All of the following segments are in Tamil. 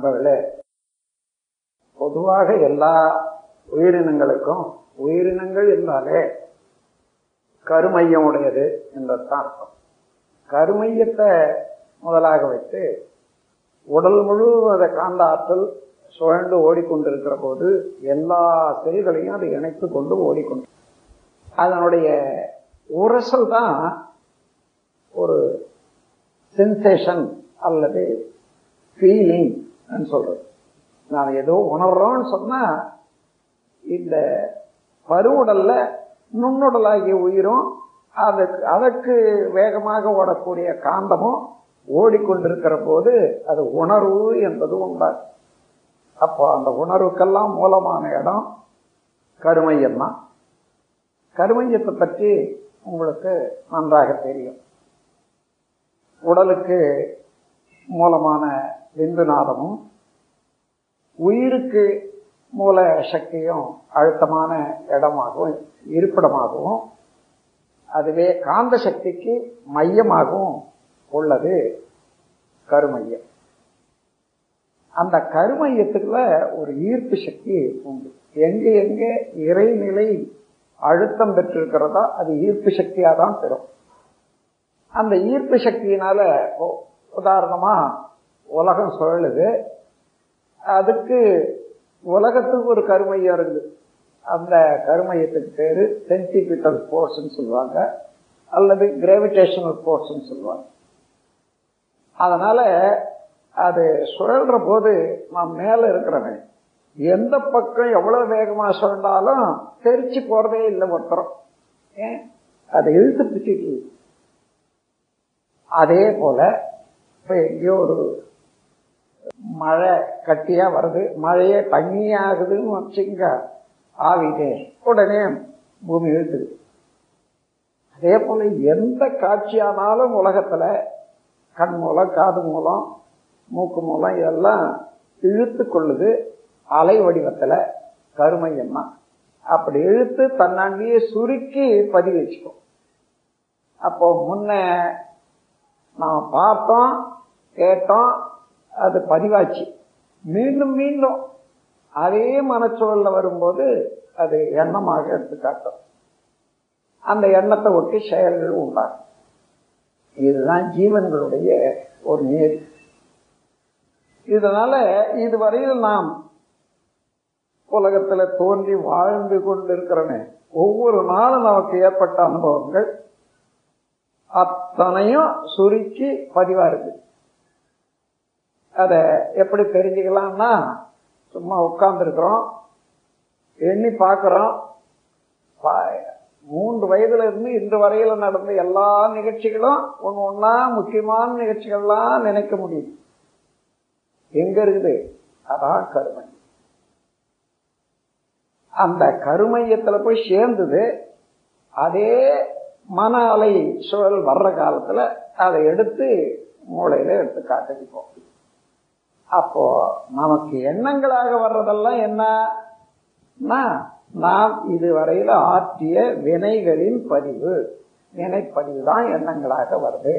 நண்பர்களே பொதுவாக எல்லா உயிரினங்களுக்கும் உயிரினங்கள் என்றாலே கருமையம் உடையது என்றதான் அர்த்தம். கருமையத்தை முதலாக வைத்து உடல் முழுவதும் அதை காந்த ஆற்றல் சுழண்டு ஓடிக்கொண்டிருக்கிற போது எல்லா செல்களையும் அதை இணைத்து கொண்டு ஓடிக்கொண்டு அதனுடைய உரசல் தான் ஒரு சென்சேஷன் அல்லது ஃபீலிங் சொல்றது. நான் ஏதோ உணர்றோம்னு சொன்னா இந்த பருவுடல்ல நுண்ணுடலாகிய உயிரும் அதுக்கு அதற்கு வேகமாக ஓடக்கூடிய காந்தமும் ஓடிக்கொண்டிருக்கிற போது அது உணர்வு என்பது உண்டாகும். அப்போ அந்த உணர்வுக்கெல்லாம் மூலமான இடம் கருமையம் தான் கருமையத்தை பற்றி உங்களுக்கு நன்றாக தெரியும். உடலுக்கு மூலமான விந்துநாதமும் உயிருக்கு மூல சக்தியும் அழுத்தமான இடமாகவும் இருப்பிடமாகவும் அதுவே காந்த சக்திக்கு மையமாகவும் உள்ளது கருமையம். அந்த கருமையத்துக்குள்ள ஒரு ஈர்ப்பு சக்தி உண்டு. எங்கே எங்கே இறைநிலை அழுத்தம் பெற்றிருக்கிறதோ அது ஈர்ப்பு சக்தியாக தான் பெறும். அந்த ஈர்ப்பு சக்தியினால உதாரணமா உலகம் சுழலுது அதுக்கு உலகத்துக்கு ஒரு கருமையம் இருக்குது. அந்த கருமையத்துக்கு பேர் சென்டிபிட்டல் ஃபோர்ஸ்ன்னு சொல்லுவாங்க. அல்லது கிராவிடேஷனல் ஃபோர்ஸ்ன்னு சொல்லுவாங்க. அதனால் அது சுழல்ற போது நான் மேலே இருக்கிறவன். எந்த பக்கம் எவ்வளோ வேகமாக சுழண்டாலும் தெரிச்சு போகிறதே இல்லை ஒருத்தரம். ஏன்? அதை இழுத்து பிடிச்சிட்டு அதே போல் இப்போ எங்கேயோ ஒரு மழை கட்டியா வருது மழையே தண்ணியாகுதுன்னு வச்சுங்க ஆவிதே உடனே பூமி இழுத்துது அதே போல எந்த காட்சியானாலும் உலகத்துல கண் மூலம் காது மூலம் மூக்கு மூலம் இதெல்லாம் இழுத்து கொள்ளுது அலை வடிவத்துல கருமை தான் அப்படி இழுத்து தன்னாண்டியே சுருக்கி பதிவு வச்சுக்கும். அப்போ முன்ன நாம் பார்த்தோம் கேட்டோம் அது பதிவாச்சு. மீண்டும் மீண்டும் அதே மனச்சூழல்ல வரும்போது அது எண்ணமாக எடுத்து காட்டும் அந்த எண்ணத்தை ஒட்டி செயல்கள் உண்டாகும். இதுதான் ஜீவன்களுடைய ஒரு நேர் இதனால இதுவரையில் நாம் உலகத்துல தோன்றி வாழ்ந்து கொண்டிருக்கிறோமே ஒவ்வொரு நாளும் நமக்கு ஏற்பட்ட அனுபவங்கள் அத்தனையும் சுருக்கி பதிவா இருக்குது அதை எப்படி தெரிஞ்சுக்கலாம்னா சும்மா உட்கார்ந்துருக்குறோம். எண்ணி பார்க்குறோம். மூன்று வயதுல இருந்து இன்று வரையில நடந்த எல்லா நிகழ்ச்சிகளும் ஒன்று ஒன்றா முக்கியமான நிகழ்ச்சிகள்லாம் நினைக்க முடியும். எங்க இருக்குது? அதான் கருமை. அந்த கருமையத்துல போய் சேர்ந்தது அதே மன அலை சுழல் வர்ற காலத்துல அதை எடுத்து மூளையில எடுத்து காட்டிப்போம். அப்போ நமக்கு எண்ணங்களாக வர்றதெல்லாம் என்ன நாம் இதுவரையில ஆற்றிய வினைகளின் பதிவு. வினைப்பதிவு தான் எண்ணங்களாக வருது.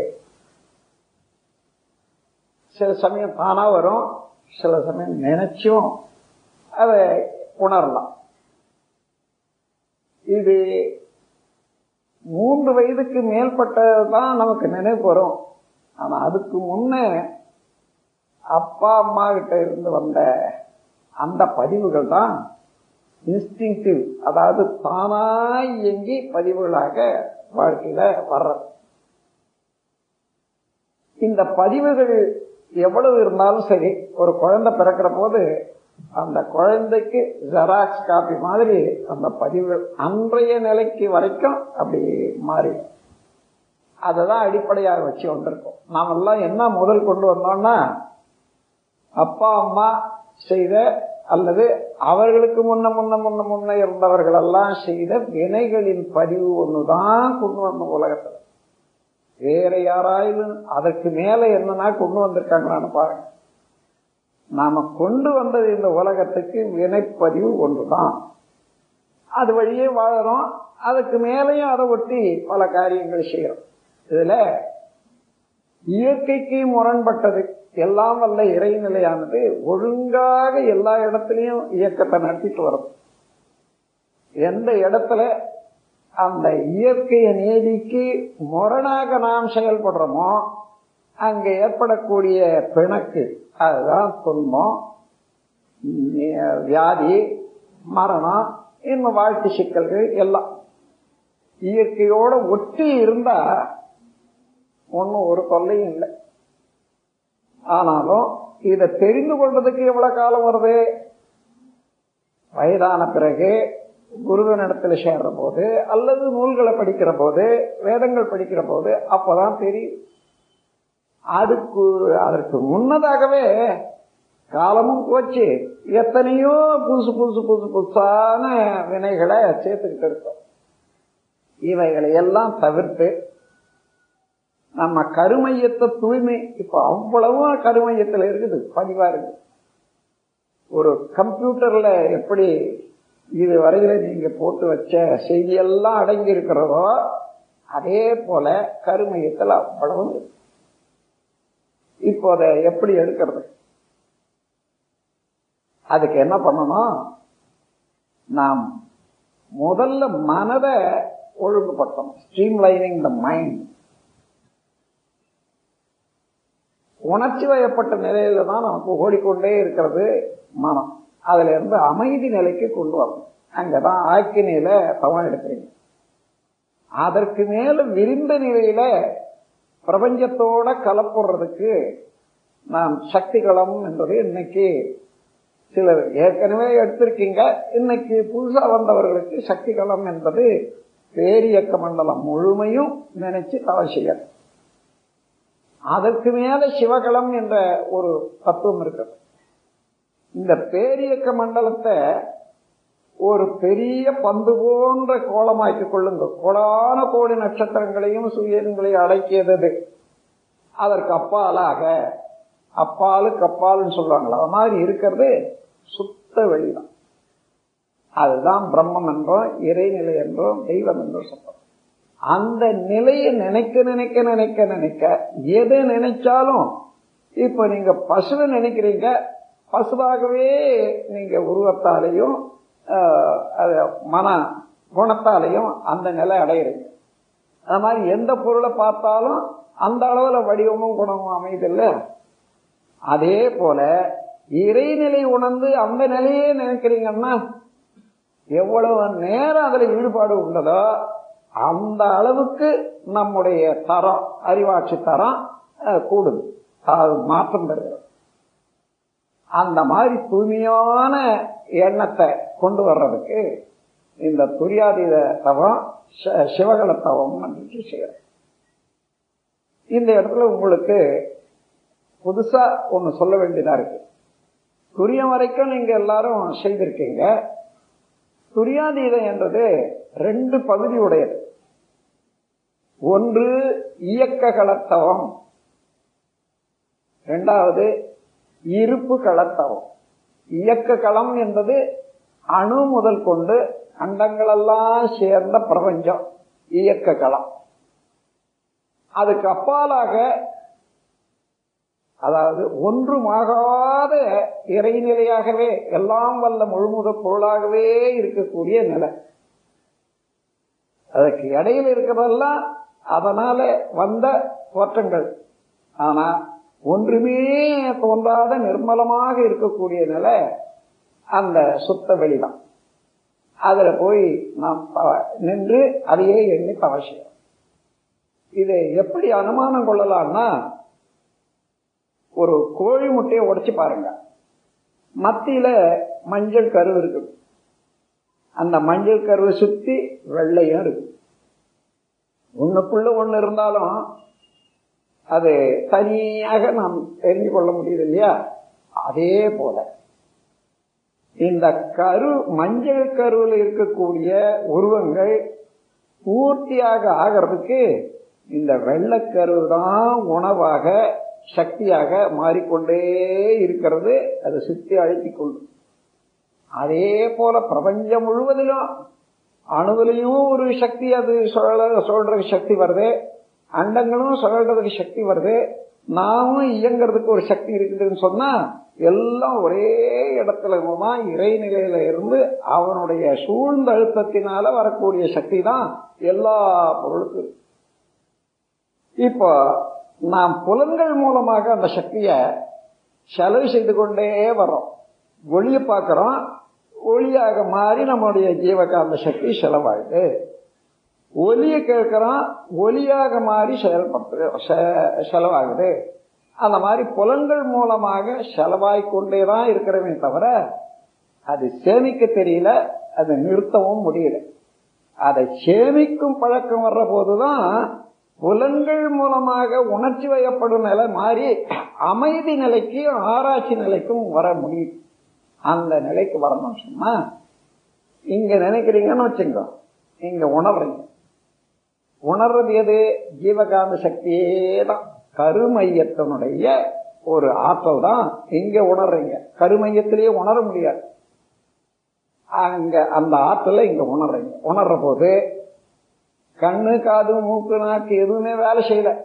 சில சமயம் தானா வரும் சில சமயம் நினைச்சும் அதை உணரலாம். இது மூன்று வயதுக்கு மேற்பட்டதுதான் நமக்கு நினைவு வரும். ஆனா அதுக்கு முன்னே அப்பா அம்மா கிட்ட இருந்து வந்த அந்த பதிவுகள் தான் இன்ஸ்டிங்டிவ் அதாவது தானாய் இயங்கி பதிவுகளாக வாழ்க்கையில வர்றது. இந்த பதிவுகள் எவ்வளவு இருந்தாலும் சரி ஒரு குழந்தை பிறக்கிற போது அந்த குழந்தைக்கு ஜெராக்ஸ் காப்பி மாதிரி அந்த பதிவுகள் அன்றைய நிலைக்கு வரைக்கும் அப்படி மாறி அததான் அடிப்படையாக வச்சு கொண்டிருக்கோம் நாமெல்லாம் என்ன முதல் கொண்டு வந்தோம்னா அப்பா அம்மா செய்த அல்லது அவர்களுக்கு முன்ன முன்ன முன்ன முன்ன இருந்தவர்கள் எல்லாம் செய்த வினைகளின் பதிவு ஒண்ணுதான் கொண்டு வந்த உலகத்துல. வேற யாராயிலும் அதற்கு மேல என்னன்னா கொண்டு வந்திருக்காங்களான்னு பாருங்க. நாம கொண்டு வந்தது இந்த உலகத்துக்கு வினைப்பதிவு ஒன்றுதான். அது வழியே வாழறோம். அதுக்கு மேலையும் அதை ஒட்டி பல காரியங்கள் செய்யறோம். இதுல இயற்கைக்கு முரண்பட்டது எல்லாம் வல்ல இறைநிலையானது ஒழுங்காக எல்லா இடத்துலையும் இயக்கத்தை நடத்திட்டு வரும் எந்த இடத்துல அந்த இயற்கைய நீதிக்கு முரணாக நாம் செயல்படுறோமோ அங்க ஏற்படக்கூடிய பிணக்கு அதுதான் துன்பம் வியாதி மரணம் இன்னும் வாழ்க்கை சிக்கல்கள் எல்லாம். இயற்கையோட ஒட்டி இருந்தா ஒன்றும் ஒரு தொல்லையும் இல்லை. ஆனாலும் இதை தெரிந்து கொள்றதுக்கு எவ்வளவு காலம் வருது? வயதான பிறகு குருவனிடத்துல சேர்ற போது அல்லது நூல்களை படிக்கிற போது வேதங்கள் படிக்கிற போது அப்பதான் தெரியும். அதுக்கு அதற்கு முன்னதாகவே காலமும் போச்சு. எத்தனையோ புதுசு புதுசு புதுசு புதுசான வினைகளை சேர்த்துக்கிட்டு இருக்கோம். இவைகளை எல்லாம் தவிர்த்து நம்ம கருமையத்தை தூய்மை இப்ப அவ்வளவும் கருமையத்துல இருக்குது. பதிவா இருக்கு ஒரு கம்ப்யூட்டர்ல எப்படி இது வரையில நீங்க போட்டு வச்ச செய்தியெல்லாம் அடங்கி இருக்கிறதோ அதே போல கருமையத்தில் அவ்வளவு இப்போ அதை எப்படி எடுக்கிறது? அதுக்கு என்ன பண்ணணும்? நாம் முதல்ல மனதை ஒழுங்குபடுத்தணும். ஸ்ட்ரீம் லைனிங் த மைண்ட் உணர்ச்சி வயப்பட்ட நிலையில தான் நமக்கு ஓடிக்கொண்டே இருக்கிறது மனம். அதுல இருந்து அமைதி நிலைக்கு கொண்டு வரணும். அங்கதான் ஆக்கினியில தவம் எடுக்கிறீங்க. அதற்கு மேல விரிந்த நிலையில பிரபஞ்சத்தோட கலப்புறதுக்கு நாம் சக்தி களம் என்பது இன்னைக்கு சிலர் ஏற்கனவே எடுத்திருக்கீங்க. இன்னைக்கு புதுசா வந்தவர்களுக்கு சக்தி களம் என்பது பேரியக்க மண்டலம் முழுமையும் நினைச்சு தவறு செய்யணும். அதற்கு மேல சிவகலம் என்ற ஒரு தத்துவம் இருக்குது இந்த பேரியக்க மண்டலத்தை ஒரு பெரிய பந்து போன்ற கோலமாக்கி கொள்ளுங்கள் கோடான கோடி நட்சத்திரங்களையும் சூரியன்களையும் அடக்கியது அதற்கு அப்பாலாக அப்பாலுக்கு அப்பாலுன்னு சொல்லுவாங்களா அது மாதிரி இருக்கிறது சுத்த வெளிதான் அதுதான் பிரம்மம் என்றோம் இறைநிலை என்றோம் தெய்வம் என்றும் சொல்றோம் அந்த நிலையை நினைக்க நினைக்க நினைக்க நினைக்க எதை நினைச்சாலும் இப்ப நீங்க பசுவை நினைக்கிறீங்க பசுவாகவே நீங்க உருவத்தாலையும் மன குணத்தாலையும் அந்த நிலை அடையிறீங்க. அது மாதிரி எந்த பொருளை பார்த்தாலும் அந்த அளவுல வடிவமும் குணமும் அமைதில்ல. அதே போல இறைநிலை உணர்ந்து அந்த நிலையே நினைக்கிறீங்கன்னா எவ்வளவு நேரம் அதுல ஈடுபாடு உள்ளதோ அந்த அளவுக்கு நம்முடைய தரம் அறிவாட்சி தரம் கூடுது. அது மாற்றம் பெறுகிறது அந்த மாதிரி தூய்மையான எண்ணத்தை கொண்டு வர்றதுக்கு இந்த துரியாதீத தவம் சிவகல தவம் என்று செய்யறோம். இந்த இடத்துல உங்களுக்கு புதுசா ஒன்று சொல்ல வேண்டியதா இருக்கு. துரியம் வரைக்கும் நீங்க எல்லாரும் செய்திருக்கீங்க. துரியாதீதம் என்றது ரெண்டு பகுதி உடையது ஒன்று இயக்க கலத்தவம். இரண்டாவது இருப்பு கலத்தவம். இயக்க களம் என்பது அணு முதல் கொண்டு அண்டங்களெல்லாம் சேர்ந்த பிரபஞ்சம். இயக்க களம். அதுக்கு அப்பாலாக அதாவது ஒன்றுமாகாத இறைநிலையாகவே எல்லாம் வல்ல முழுமுத பொருளாகவே இருக்கக்கூடிய நிலை. அதுக்கு இடையில இருக்கிறதெல்லாம் அதனால வந்த தோற்றங்கள். ஆனா ஒன்றுமே தோன்றாத நிர்மலமாக இருக்கக்கூடிய நிலை அந்த சுத்த வெளிதான். அதுல போய் நாம் நின்று அதையே எண்ணி அவசியம் இதை எப்படி அனுமானம் கொள்ளலாம்னா ஒரு கோழி முட்டையை உடைச்சு பாருங்க. மத்தியில மஞ்சள் கரு இருக்கு அந்த மஞ்சள் கருவை சுத்தி வெள்ளையும் இருக்கு ஒண்ணுக்குள்ள ஒன்று இருந்தாலும் அது தனியாக நாம் தெரிஞ்சு கொள்ள முடியுது இல்லையா? அதே போல இந்த கரு மஞ்சள் கருவில் இருக்கக்கூடிய உருவங்கள் பூர்த்தியாக ஆகிறதுக்கு இந்த வெள்ளக்கரு தான் உணவாக சக்தியாக மாறிக்கொண்டே இருக்கிறது. அது சுத்தி அழைத்தி கொள்ளும் அதே போல பிரபஞ்சம் முழுவதிலும் அணுவிலையும் ஒரு சக்தி அது சுழல சுழறதுக்கு சக்தி வருது. அண்டங்களும் சுழறதுக்கு சக்தி வருது. நாமும் இயங்கிறதுக்கு ஒரு சக்தி இருக்குதுன்னு சொன்னா எல்லாம் ஒரே இடத்துல இறைநிலையில் இறைநிலையில இருந்து அவனுடைய சூழ்ந்த அழுத்தத்தினால வரக்கூடிய சக்தி தான் எல்லா பொருளுக்கும். இப்போ நாம் புலன்கள் மூலமாக அந்த சக்திய செலவு செய்து கொண்டே வரோம் வெளியே பார்க்கிறோம். ஒளியாக மாறி நம்முடைய ஜீவகாந்த சக்தி செலவாகுது. ஒலியை கேட்குறோம் ஒலியாக மாறி செயல்படுத்து செலவாகுது. அந்த மாதிரி புலன்கள் மூலமாக செலவாய் கொண்டே தான் இருக்கிறவே தவிர அது சேமிக்க தெரியல அதை நிறுத்தவும் முடியல. அதை சேமிக்கும் பழக்கம் வர்ற போதுதான் புலன்கள் மூலமாக உணர்ச்சி வயப்படும் நிலை மாறி அமைதி நிலைக்கும் ஆராய்ச்சி நிலைக்கும் வர முடியும். அந்த நிலைக்கு வரணும் சொன்னா இங்க நினைக்கிறீங்கன்னு வச்சுங்க இங்க உணர்றீங்க. உணர்றது எது? ஜீவகாந்த சக்தியே தான் கருமையத்தினுடைய ஒரு ஆற்றல் தான் இங்க உணர்றீங்க. கருமையத்திலேயே உணர முடியாது. அங்க அந்த ஆற்றலை இங்க உணர்றீங்க. உணர்ற போது கண்ணு காது மூக்கு நாக்கு எதுவுமே வேலை செய்யல.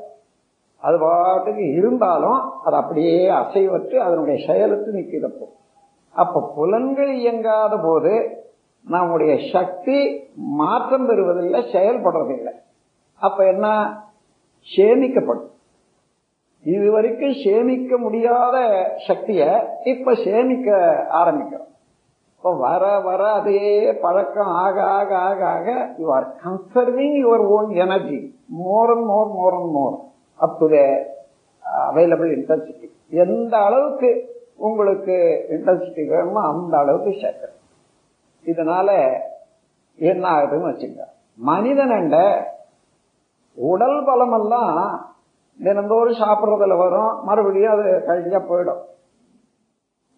அது பாட்டுக்கு இருந்தாலும் அது அப்படியே அசைவற்று அதனுடைய செயலுக்கு நிற்கிறப்போ அப்ப புலன்கள் இயங்காத போது நம்முடைய சக்தி மாற்றம் பெறுவதில்லை செயல்படுறதில்லை. அப்ப என்ன? சேமிக்கப்படும். இது வரைக்கும் சேமிக்க முடியாத சக்திய இப்ப சேமிக்க ஆரம்பிக்கிறோம். இப்போ வர வர அதே பழக்கம் ஆக ஆக ஆக ஆக you are conserving your own energy more and more more and more up to the available intensity எந்த அளவுக்கு உங்களுக்கு இன்டென்சிட்டி வேணுமோ அந்த அளவுக்கு சேர்க்கணும். இதனால என்ன ஆகுதுன்னு வச்சுங்க மனிதனண்ட உடல் பலமெல்லாம் தினந்தோறும் சாப்பிட்றதுல வரும். மறுபடியும் அது கழிஞ்சா போயிடும்.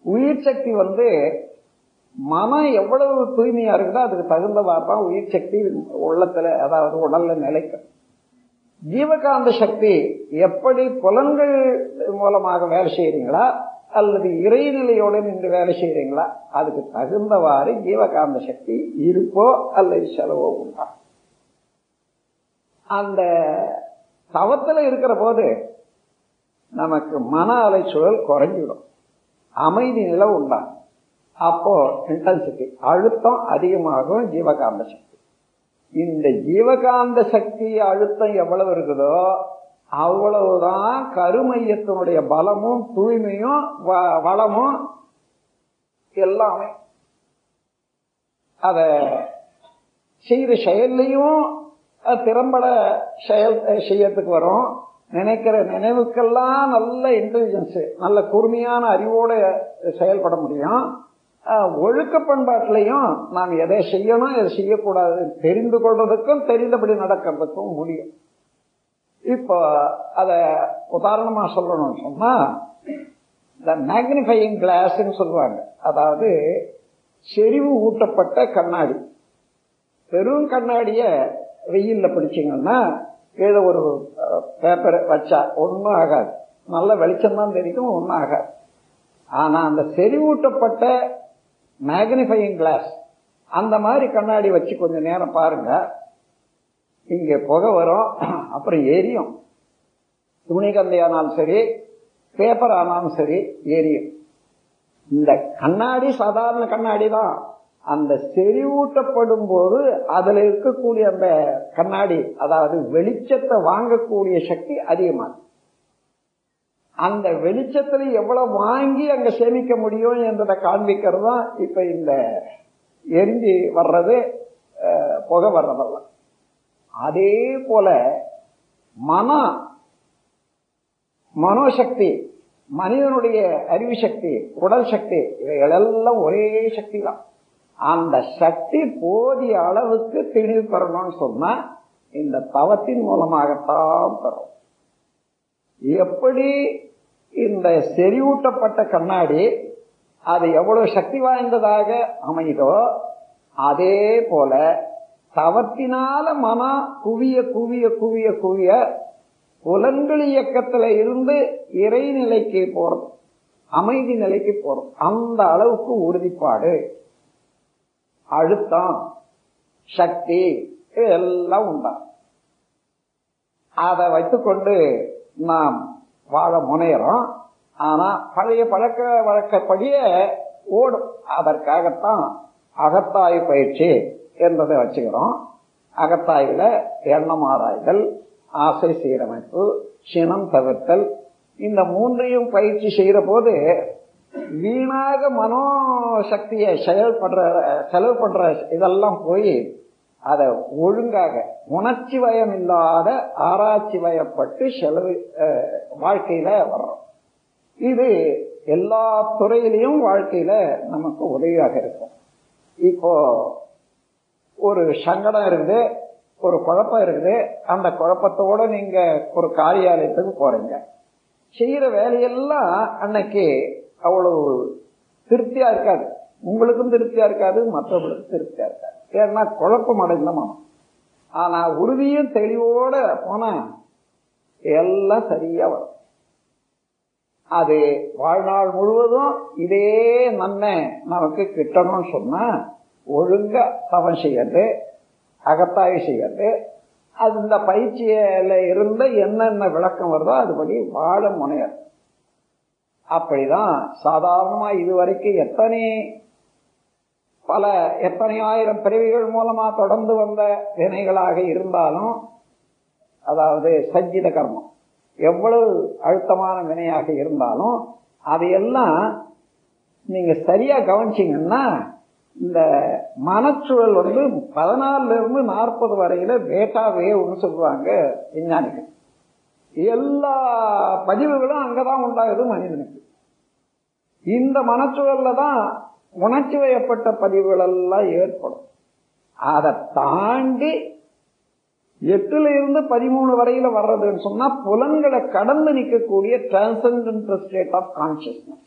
உயிர் சக்தி வந்து மனம் எவ்வளவு தூய்மையா இருக்குதோ அதுக்கு தகுந்தவாறு தான் உயிர் சக்தி உள்ளத்துல அதாவது உடல்ல நிலைக்கும். ஜீவகாந்த சக்தி எப்படி புலன்கள் மூலமாக வேலை செய்யறீங்களா அல்லது இறைநிலையோடு நின்று வேலை செய்கிறீங்களா அதுக்கு தகுந்தவாறு ஜீவகாந்த சக்தி இருப்போ அல்லது செலவோ உண்டா? அந்த தவத்தில் இருக்கிற போது நமக்கு மன அலைச்சூழல் குறைஞ்சிடும். அமைதி நிலை உண்டா? அப்போ இன்டென்சிட்டி அழுத்தம் அதிகமாகும் ஜீவகாந்த சக்தி. இந்த ஜீவகாந்த சக்தி அழுத்தம் எவ்வளவு இருக்குதோ அவ்வளவுதான் கருமையத்தினுடைய பலமும் தூய்மையும் வளமும் எல்லாமே. அத செய்த செயல்லையும் திறம்பட செயல் செய்யறதுக்கு வரும். நினைக்கிற நினைவுக்கெல்லாம் நல்ல இன்டெலிஜென்ஸ் நல்ல கூர்மையான அறிவோட செயல்பட முடியும். ஒழுக்க பண்பாட்டிலையும் நாம் எதை செய்யணும் எதை செய்யக்கூடாது தெரிந்து கொள்றதுக்கும் தெரிந்தபடி நடக்கிறதுக்கும் முடியும். இப்போ அத உதாரணமா சொல்லணும்னு சொன்னா இந்த மேக்னிஃபையிங் கிளாஸ்ன்னு சொல்லுவாங்க. அதாவது செறிவு ஊட்டப்பட்ட கண்ணாடி. பெரும் கண்ணாடிய வெயில்ல பிடிச்சிங்கன்னா ஏதோ ஒரு பேப்பர் வச்சா ஒன்றும் ஆகாது. நல்ல வெளிச்சம் தான் தெரியும் ஒன்றும் ஆகாது. ஆனா அந்த செறிவூட்டப்பட்ட மேக்னிஃபையிங் கிளாஸ் அந்த மாதிரி கண்ணாடி வச்சு கொஞ்சம் நேரம் பாருங்க இங்க புகை வரும் அப்புறம் எரியும். துணி கந்தையானாலும் சரி பேப்பர் ஆனாலும் சரி எரியும். இந்த கண்ணாடி சாதாரண கண்ணாடி தான் அந்த செறிவூட்டப்படும் போது அதுல இருக்கக்கூடிய அந்த கண்ணாடி அதாவது வெளிச்சத்தை வாங்கக்கூடிய சக்தி அதிகமாகும். அந்த வெளிச்சத்துல எவ்வளவு வாங்கி அங்க சேமிக்க முடியும் என்றதை காண்பிக்கிறது தான் இப்ப இந்த எரிஞ்சு வர்றது புகை வர்றதெல்லாம். அதே போல மன மனோசக்தி மனிதனுடைய அறிவு சக்தி உடல் சக்தி இவைகளெல்லாம் ஒரே சக்தி தான் அந்த சக்தி போதிய அளவுக்கு தெளிவு பெறணும்னு சொன்னா இந்த தவத்தின் மூலமாகத்தான் பெறும். எப்படி இந்த செறிவூட்டப்பட்ட கண்ணாடி அது எவ்வளவு சக்தி வாய்ந்ததாக அமைதோ அதே போல தவத்தினால மனம் குவிய குவிய குவிய குவிய புலன்கள் இயக்கத்துல இருந்து இறைநிலைக்கு போறது அமைதி நிலைக்கு போறோம். அந்த அளவுக்கு உறுதிப்பாடு. அழுத்தம் சக்தி எல்லாம் உண்டா? அதை வைத்துக்கொண்டு நாம் வாழ முனையிறோம். ஆனா பழைய பழக்க வழக்கப்படியே ஓடும். அதற்காகத்தான் அகத்தாய் பயிற்சி என்பதை வச்சுக்கிறோம். அகத்தாய்வுல எண்ணம் ஆராய்தல் ஆசை சீரமைப்பு சினம் தவிர்த்தல் இந்த மூன்றையும் பயிற்சி செய்கிற போது வீணாக மனோசக்தியை செயல்படுற செலவு பண்ற இதெல்லாம் போய் அதை ஒழுங்காக உணர்ச்சி வயம் இல்லாத ஆராய்ச்சி வயப்பட்டு செலவு வாழ்க்கையில வர்றோம். இது எல்லா துறையிலையும் வாழ்க்கையில நமக்கு உதவியாக இருக்கும். இப்போ ஒரு சங்கடம் இருக்குது ஒரு குழப்பம் இருக்குது. அந்த குழப்பத்தோட நீங்க ஒரு காரியாலயத்துக்கு போறீங்க. செய்யற வேலையெல்லாம் அன்னைக்கு அவ்வளவு திருப்தியா இருக்காது. உங்களுக்கும் திருப்தியா இருக்காது மற்றவங்களுக்கும் திருப்தியா இருக்காது. ஏன்னா குழப்பம் அடைந்த மனம் ஆனா உறுதியும் தெளிவோட போனா எல்லாம் சரியா வரும். அது வாழ்நாள் முழுவதும் இதே நன்மை நமக்கு கிட்டணும்னு சொன்னா ஒழுங்கா தவம் செய்யறது அகத்தாய் செய்யறது அது இந்த பயிற்சியில இருந்த என்னென்ன விளக்கம் வருதோ அதுபடி வாழ முனையர். அப்படிதான் சாதாரணமா இதுவரைக்கும் எத்தனை பல எத்தனை ஆயிரம் பிறவிகள் மூலமா தொடர்ந்து வந்த வினைகளாக இருந்தாலும் அதாவது சஞ்சித கர்மம் எவ்வளவு அழுத்தமான வினையாக இருந்தாலும் அதையெல்லாம் நீங்க சரியா கவனிச்சிங்கன்னா இந்த மனச்சூழல் வந்து பதினாலுல இருந்து நாற்பது வரையில பேட்டா வேவ்னு சொல்லுவாங்க விஞ்ஞானிகள். எல்லா பதிவுகளும் அங்கதான் உண்டாகுது மனிதனுக்கு. இந்த மனச்சூழல்ல தான் உணர்ச்சி வயப்பட்ட பதிவுகள் எல்லாம் ஏற்படும். அதை தாண்டி எட்டுல இருந்து பதிமூணு வரையில வர்றதுன்னு சொன்னா புலன்களை கடந்து நிற்கக்கூடிய டிரான்சென்டென்டல் ஸ்டேட் ஆஃப் கான்சியஸ்னஸ்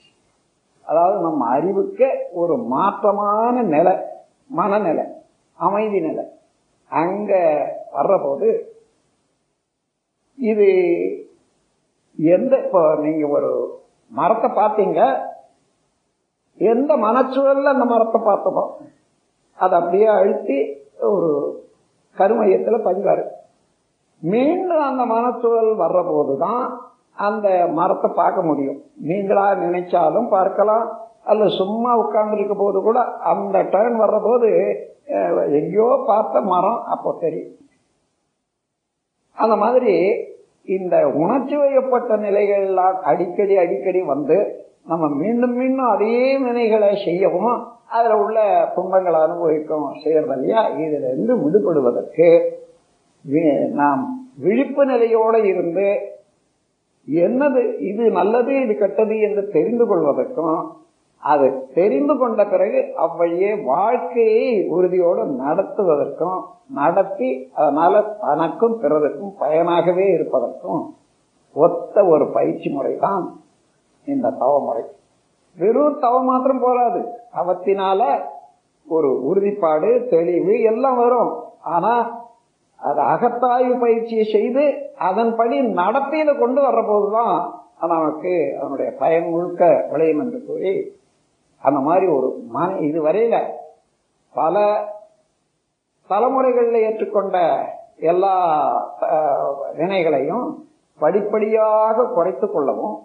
அதாவது நம்ம அறிவுக்கு ஒரு மாற்றமான நிலை மனநிலை அமைதி நிலை. அங்க வர்றபோது இது எந்த இப்போ நீங்க ஒரு மரத்தை பார்த்தீங்க எந்த மனச்சூழல்ல அந்த மரத்தை பார்த்தோமோ அதை அப்படியே அழுத்தி ஒரு கருமையத்தில் பதிவாரு. மீண்டும் அந்த மனச்சூழல் வர்ற போதுதான் அந்த மரத்தை பார்க்க முடியும். நீங்களா நினைச்சாலும் பார்க்கலாம். அல்ல சும்மா உட்கார்ந்துருக்க போது கூட அந்த டர்ன் வர்ற போது எங்கேயோ பார்த்த மரம் அப்போ தெரியும். அந்த மாதிரி இந்த உணர்ச்சி வயப்பட்ட நிலைகள்லாம் அடிக்கடி அடிக்கடி வந்து நம்ம மீண்டும் மீண்டும் அதே வினைகளை செய்யவும் அதுல உள்ள துன்பங்களை அனுபவிக்கும் செய்யறது இல்லையா? இதுல இருந்து விடுபடுவதற்கு நாம் விழிப்பு நிலையோடு இருந்து என்னது? இது நல்லது இது கெட்டது என்று தெரிந்து கொள்வதற்கும் அது தெரிந்து கொண்ட பிறகு அவ்வழியே வாழ்க்கையை உறுதியோடு நடத்துவதற்கும் நடத்தி அதனால தனக்கும் பிறருக்கும் பயனாகவே இருப்பதற்கும் ஒத்த ஒரு பயிற்சி முறைதான் இந்த தவமுறை வெறும் தவம் மாத்திரம் போராது தவத்தினால ஒரு உறுதிப்பாடு தெளிவு எல்லாம் வரும். ஆனா அது அகத்தாய்வு பயிற்சியை செய்து அதன்படி நடத்தியில கொண்டு வர்ற போதுதான் நமக்கு அதனுடைய பயன் முழுக்க விளையும் என்று கூறி அந்த மாதிரி ஒரு மன இதுவரையில பல தலைமுறைகளில் ஏற்றுக்கொண்ட எல்லா வினைகளையும் படிப்படியாக குறைத்து கொள்ளவும்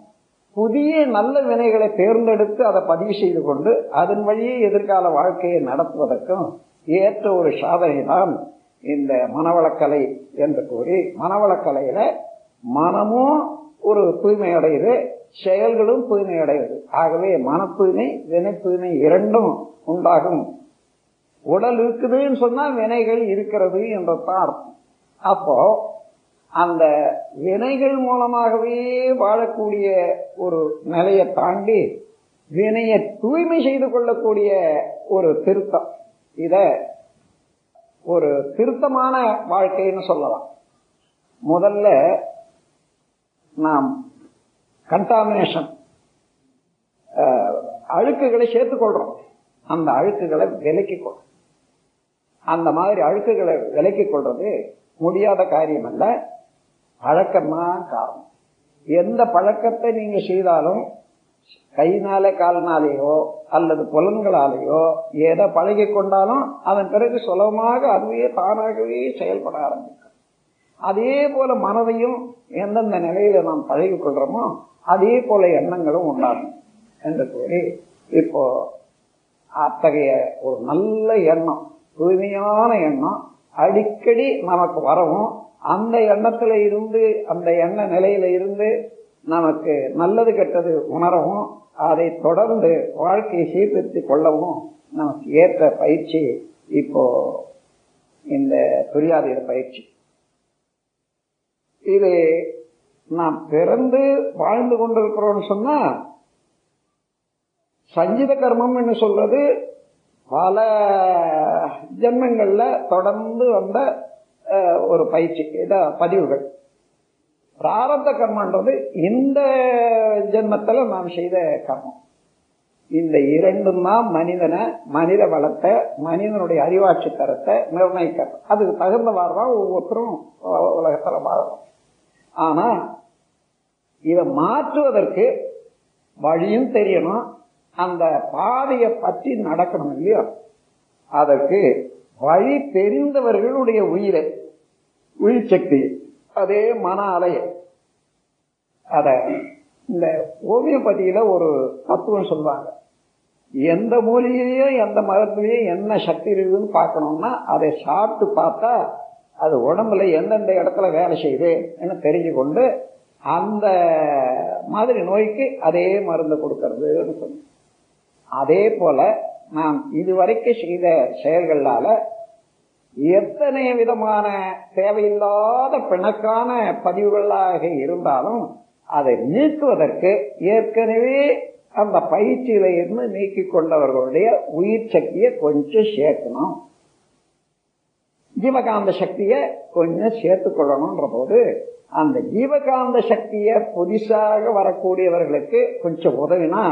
புதிய நல்ல வினைகளை தேர்ந்தெடுத்து அதை பதிவு செய்து கொண்டு அதன் வழியே எதிர்கால வாழ்க்கையை நடத்துவதற்கும் ஏற்ற ஒரு சாதனை தான் இந்த மனவளக்கலை என்று கூறி மனவளக்கலையில மனமும் ஒரு தூய்மை அடையுது செயல்களும் தூய்மை அடையுது ஆகவே மன தூய்மை வினை தூய்மை இரண்டும் உண்டாகும். உடல் இருக்குதுன்னு சொன்னா வினைகள் இருக்கிறது என்றதான் அர்த்தம். அப்போ அந்த வினைகள் மூலமாகவே வாழக்கூடிய ஒரு நிலையை தாண்டி வினையை தூய்மை செய்து கொள்ளக்கூடிய ஒரு திருத்தம். இத ஒரு திருத்தமான வாழ்க்கைன்னு சொல்லலாம். முதல்ல நாம் கண்டாமினேஷன் அழுக்குகளை சேர்த்துக்கொள்றோம். அந்த அழுக்குகளை விலக்கி கொள்றோம் அந்த மாதிரி அழுக்குகளை விலக்கி கொள்றது முடியாத காரியம் அல்ல பழக்கம்தான் காரணம். எந்த பழக்கத்தை நீங்க செய்தாலும் கைனாலே கால்னாலேயோ அல்லது புலன்களாலேயோ எதை பழகி கொண்டாலும் அதன் பிறகு சுலபமாக அதுவே தானாகவே செயல்பட ஆரம்பிக்கும். அதே போல மனதையும் எந்தெந்த நிலையில நாம் பழகி கொள்றோமோ அதே போல எண்ணங்களும் உண்டாகும் என்று கூறி இப்போ அத்தகைய ஒரு நல்ல எண்ணம் தூய்மையான எண்ணம் அடிக்கடி நமக்கு வரவும் அந்த எண்ணத்துல இருந்து அந்த எண்ண நிலையில இருந்து நமக்கு நல்லது கெட்டது உணரவும் அதை தொடர்ந்து வாழ்க்கையை சீர்திருத்திக் கொள்ளவும் நமக்கு ஏற்ற பயிற்சி இப்போ இந்த துரியாதீத பயிற்சி. இது நாம் பிறந்து வாழ்ந்து கொண்டிருக்கிறோம்னு சொன்னா சஞ்சித கர்மம் என்று சொல்றது பல ஜென்மங்கள்ல தொடர்ந்து வந்த ஒரு பயிற்சி. பதிவுகள். பிராரத்த கர்மன்றது இந்த ஜென்மத்துல நாம் செய்த கர்மம். இந்த இரண்டும் தான் மனிதனை மனித வளத்தை மனிதனுடைய அறிவாட்சி தரத்தை நிர்ணயிக்கிறது. அதுக்கு தகுந்தவாறு தான் ஒவ்வொருத்தரும் உலகத்துல வாழணும் ஆனா இதை மாற்றுவதற்கு வழியும் தெரியணும். அந்த பாதையை பற்றி நடக்கணும் இல்லையா? அதற்கு வழி தெரிந்தவர்களுடைய உயிரை உயிர் சக்தி அதே மன அலைய. அத இந்த ஹோமியோபதியில ஒரு தத்துவம் சொல்லுவாங்க. எந்த மூலிகையிலையும் எந்த மரத்துலயும் என்ன சக்தி இருக்குதுன்னு பார்க்கணும்னா அதை சாப்பிட்டு பார்த்தா அது உடம்புல எந்தெந்த இடத்துல வேலை செய்யுது தெரிஞ்சு கொண்டு அந்த மாதிரி நோய்க்கு அதே மருந்து கொடுக்கறதுன்னு சொன்ன அதே போல நாம் இதுவரைக்கும் செய்த செயல்களால எத்தனை விதமான தேவையில்லாத பிணக்கான பதிவுகளாக இருந்தாலும் அதை நீக்குவதற்கு ஏற்கனவே அந்த பயிற்சியில இருந்து நீக்கி கொண்டவர்களுடைய உயிர் சக்தியை கொஞ்சம் சேர்க்கணும். ஜீவகாந்த சக்தியை கொஞ்சம் சேர்த்து கொள்ளணும்ன்ற போது அந்த ஜீவகாந்த சக்தியை புதுசாக வரக்கூடியவர்களுக்கு கொஞ்சம் உதவினா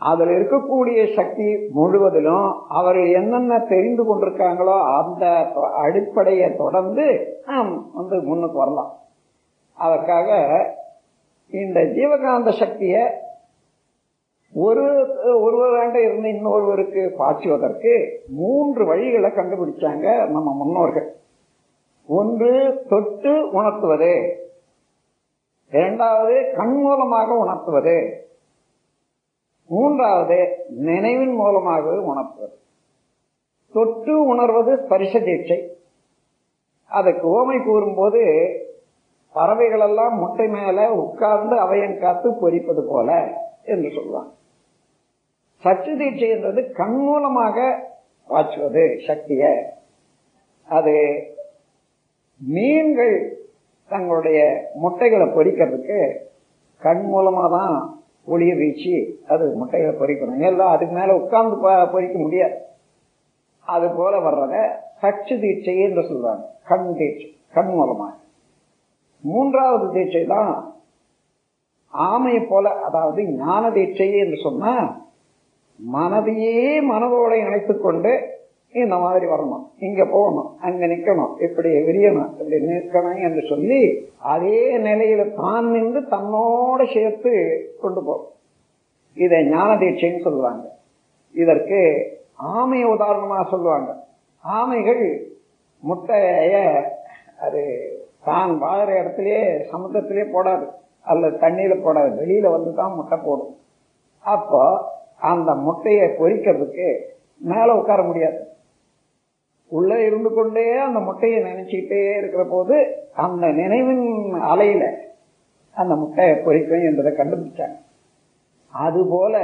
அதுல இருக்கக்கூடிய சக்தி முழுவதிலும் அவர்கள் என்னென்ன தெரிந்து கொண்டிருக்காங்களோ அந்த அடிப்படையை தொடர்ந்து நாம் வந்து முன்னுக்கு வரலாம். அதற்காக இந்த ஜீவகாந்த சக்திய ஒரு ஒருவராண்ட இருந்து இன்னொருவருக்கு பாய்ச்சுவதற்கு மூன்று வழிகளை கண்டுபிடிச்சாங்க நம்ம முன்னோர்கள். ஒன்று தொட்டு உணர்த்துவது. இரண்டாவது கண் மூலமாக உணர்த்துவது. மூன்றாவது நினைவின் மூலமாக உணர்த்துவது தொட்டு உணர்வது ஸ்பரிச தீட்சை. அதுக்கு ஓமை கூறும்போது பறவைகள் எல்லாம் முட்டை மேல உட்கார்ந்து அவையன் காத்து பொறிப்பது போல என்று சொல்லுவாங்க சச்சு தீட்சை என்றது கண் மூலமாக வாச்சுவது சக்திய. அது மீன்கள் தங்களுடைய முட்டைகளை பொறிக்கிறதுக்கு கண் மூலமா தான் ஒளிய வீச்சு அது முட்டைகளை பொறிக்கணும். எல்லாம் அதுக்கு மேல உட்கார்ந்து பொறிக்க முடியாது. அது போல வர்றத சச்சு தீட்சை என்று சொல்லுவாங்க கண் தீட்சை கண் மூலமாக. மூன்றாவது தீட்சை தான் ஆமையை போல அதாவது ஞான தீட்சை என்று சொன்னா மனதையே மனதோட இணைத்துக் கொண்டு இந்த மாதிரி வரணும். இங்க போகணும். அங்க நிக்கணும். இப்படி விரியணும். இப்படி நிற்கணும் என்று சொல்லி அதே நிலையில தான் நின்று தன்னோட சேர்த்து கொண்டு போகும். இதை ஞான தீட்சைன்னு சொல்லுவாங்க. இதற்கு ஆமைய உதாரணமா சொல்லுவாங்க. ஆமைகள் முட்டைய அது தான் வாழற இடத்துலயே சமுத்திரத்திலே போடாது. அல்லது தண்ணியில போடாது. வெளியில வந்து தான் முட்டை போடும். அப்போ அந்த முட்டையை பொறிக்கிறதுக்கு மேல உட்கார முடியாது. உள்ள இருந்து கொண்டே அந்த முட்டையை நினைச்சுக்கிட்டே இருக்கிற போது அந்த நினைவின் அலையில அந்த முட்டையை பொறிக்கும் என்பதை கண்டுபிடிச்சாங்க. அதுபோல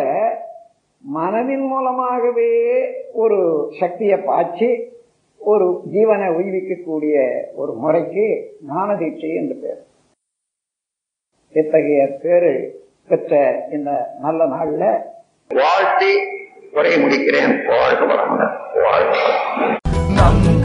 மனதின் மூலமாகவே ஒரு சக்தியை பாய்ச்சி ஒரு ஜீவனை உய்விக்கக்கூடிய ஒரு முறைக்கு ஞான தீட்சை என்று பேர். இத்தகைய பேரு பெற்ற இந்த நல்ல நாள்ல வாழ்த்தி உரை முடிக்கிறேன். வாழ்க வளமுடன். வாழ்க.